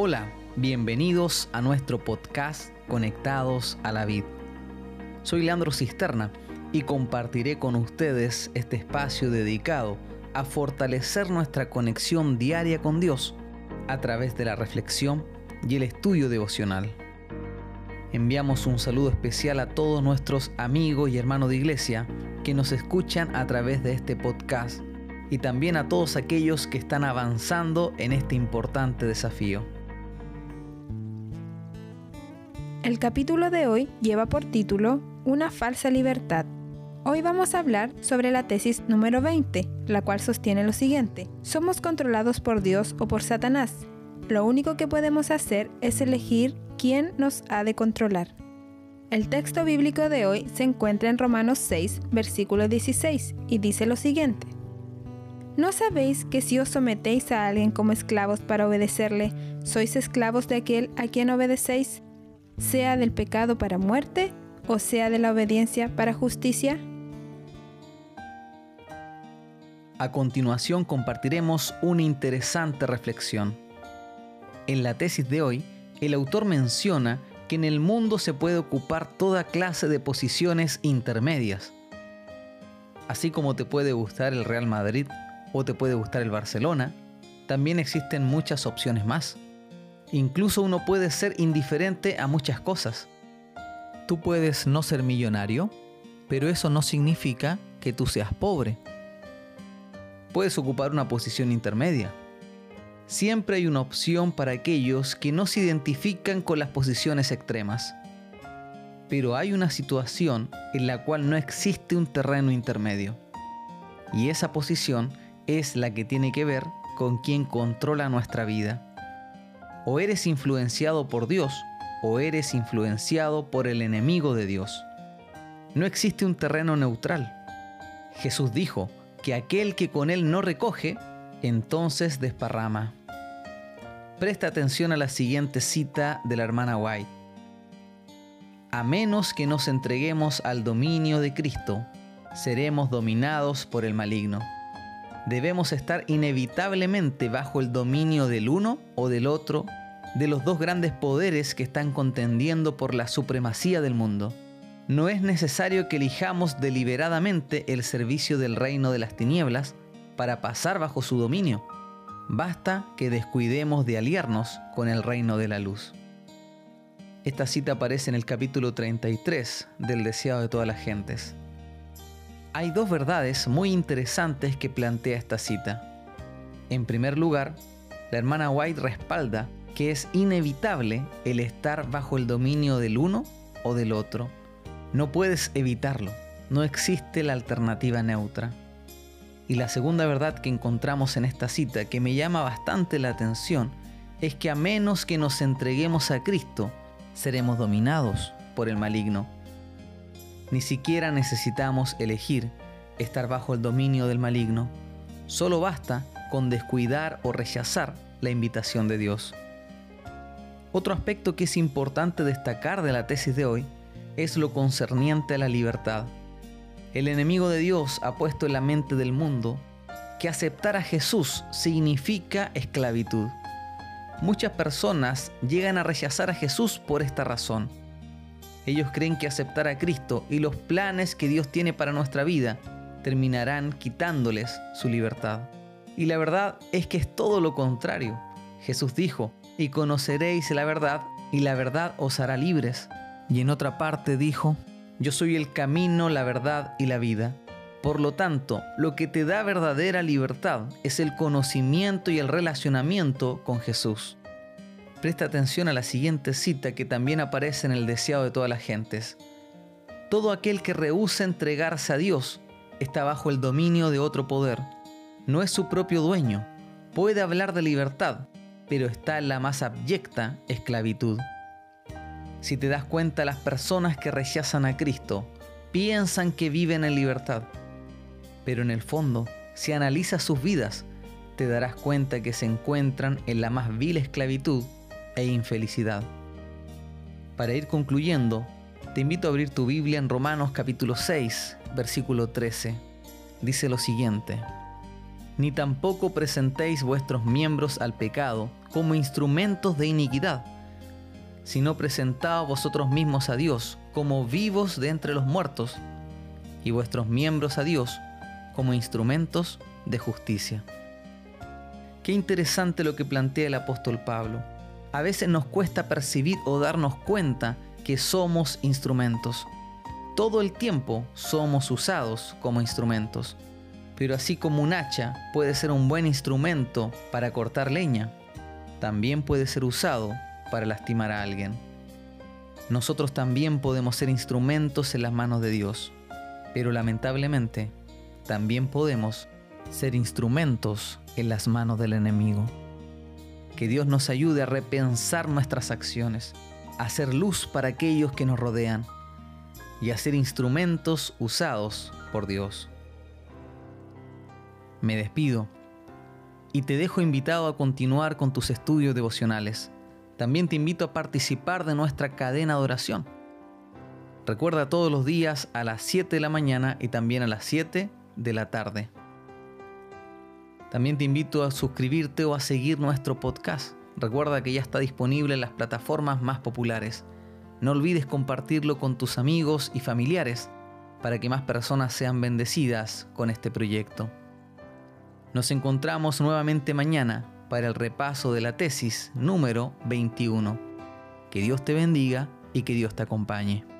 Hola, bienvenidos a nuestro podcast Conectados a la Vid. Soy Leandro Cisterna y compartiré con ustedes este espacio dedicado a fortalecer nuestra conexión diaria con Dios a través de la reflexión y el estudio devocional. Enviamos un saludo especial a todos nuestros amigos y hermanos de iglesia que nos escuchan a través de este podcast y también a todos aquellos que están avanzando en este importante desafío. El capítulo de hoy lleva por título Una falsa libertad. Hoy vamos a hablar sobre la tesis número 20, la cual sostiene lo siguiente. Somos controlados por Dios o por Satanás. Lo único que podemos hacer es elegir quién nos ha de controlar. El texto bíblico de hoy se encuentra en Romanos 6, versículo 16, y dice lo siguiente. ¿No sabéis que si os sometéis a alguien como esclavos para obedecerle, sois esclavos de aquel a quien obedecéis, sea del pecado para muerte o sea de la obediencia para justicia? A continuación compartiremos una interesante reflexión. En la tesis de hoy, el autor menciona que en el mundo se puede ocupar toda clase de posiciones intermedias. Así como te puede gustar el Real Madrid o te puede gustar el Barcelona, también existen muchas opciones más. Incluso uno puede ser indiferente a muchas cosas. Tú puedes no ser millonario, pero eso no significa que tú seas pobre. Puedes ocupar una posición intermedia. Siempre hay una opción para aquellos que no se identifican con las posiciones extremas. Pero hay una situación en la cual no existe un terreno intermedio. Y esa posición es la que tiene que ver con quien controla nuestra vida. O eres influenciado por Dios o eres influenciado por el enemigo de Dios. No existe un terreno neutral. Jesús dijo que aquel que con él no recoge, entonces desparrama. Presta atención a la siguiente cita de la hermana White. A menos que nos entreguemos al dominio de Cristo, seremos dominados por el maligno debemos estar inevitablemente bajo el dominio del uno o del otro, de los dos grandes poderes que están contendiendo por la supremacía del mundo. No es necesario que elijamos deliberadamente el servicio del reino de las tinieblas para pasar bajo su dominio. Basta que descuidemos de aliarnos con el reino de la luz. Esta cita aparece en el capítulo 33 del Deseado de todas las gentes hay dos verdades muy interesantes que plantea esta cita. En primer lugar, la hermana White respalda que es inevitable el estar bajo el dominio del uno o del otro. No puedes evitarlo, no existe la alternativa neutra. Y la segunda verdad que encontramos en esta cita que me llama bastante la atención es que a menos que nos entreguemos a Cristo, seremos dominados por el maligno. Ni siquiera necesitamos elegir estar bajo el dominio del maligno. Solo basta con descuidar o rechazar la invitación de Dios. Otro aspecto que es importante destacar de la tesis de hoy es lo concerniente a la libertad. El enemigo de Dios ha puesto en la mente del mundo que aceptar a Jesús significa esclavitud. Muchas personas llegan a rechazar a Jesús por esta razón ellos creen que aceptar a Cristo y los planes que Dios tiene para nuestra vida terminarán quitándoles su libertad. Y la verdad es que es todo lo contrario. Jesús dijo, y conoceréis la verdad, y la verdad os hará libres. Y en otra parte dijo, yo soy el camino, la verdad y la vida. Por lo tanto, lo que te da verdadera libertad es el conocimiento y el relacionamiento con Jesús. Presta atención a la siguiente cita que también aparece en el deseado de todas las gentes. Todo aquel que rehúsa entregarse a Dios está bajo el dominio de otro poder. No es su propio dueño. Puede hablar de libertad, pero está en la más abyecta esclavitud. Si te das cuenta, las personas que rechazan a Cristo piensan que viven en libertad, pero en el fondo, si analizas sus vidas, te darás cuenta que se encuentran en la más vil esclavitud e infelicidad. Para ir concluyendo, te invito a abrir tu Biblia en Romanos capítulo 6, versículo 13. Dice lo siguiente, ni tampoco presentéis vuestros miembros al pecado como instrumentos de iniquidad, sino presentaos vosotros mismos a Dios como vivos de entre los muertos, y vuestros miembros a Dios como instrumentos de justicia. Qué interesante lo que plantea el apóstol Pablo. A veces nos cuesta percibir o darnos cuenta que somos instrumentos. Todo el tiempo somos usados como instrumentos pero así como un hacha puede ser un buen instrumento para cortar leña, también puede ser usado para lastimar a alguien. Nosotros también podemos ser instrumentos en las manos de Dios, pero lamentablemente también podemos ser instrumentos en las manos del enemigo. Que Dios nos ayude a repensar nuestras acciones, a hacer luz para aquellos que nos rodean y a ser instrumentos usados por Dios me despido y te dejo invitado a continuar con tus estudios devocionales. También te invito a participar de nuestra cadena de oración. Recuerda todos los días a las 7 de la mañana y también a las 7 de la tarde. También te invito a suscribirte o a seguir nuestro podcast. Recuerda que ya está disponible en las plataformas más populares. No olvides compartirlo con tus amigos y familiares para que más personas sean bendecidas con este proyecto. Nos encontramos nuevamente mañana para el repaso de la tesis número 21. Que Dios te bendiga y que Dios te acompañe.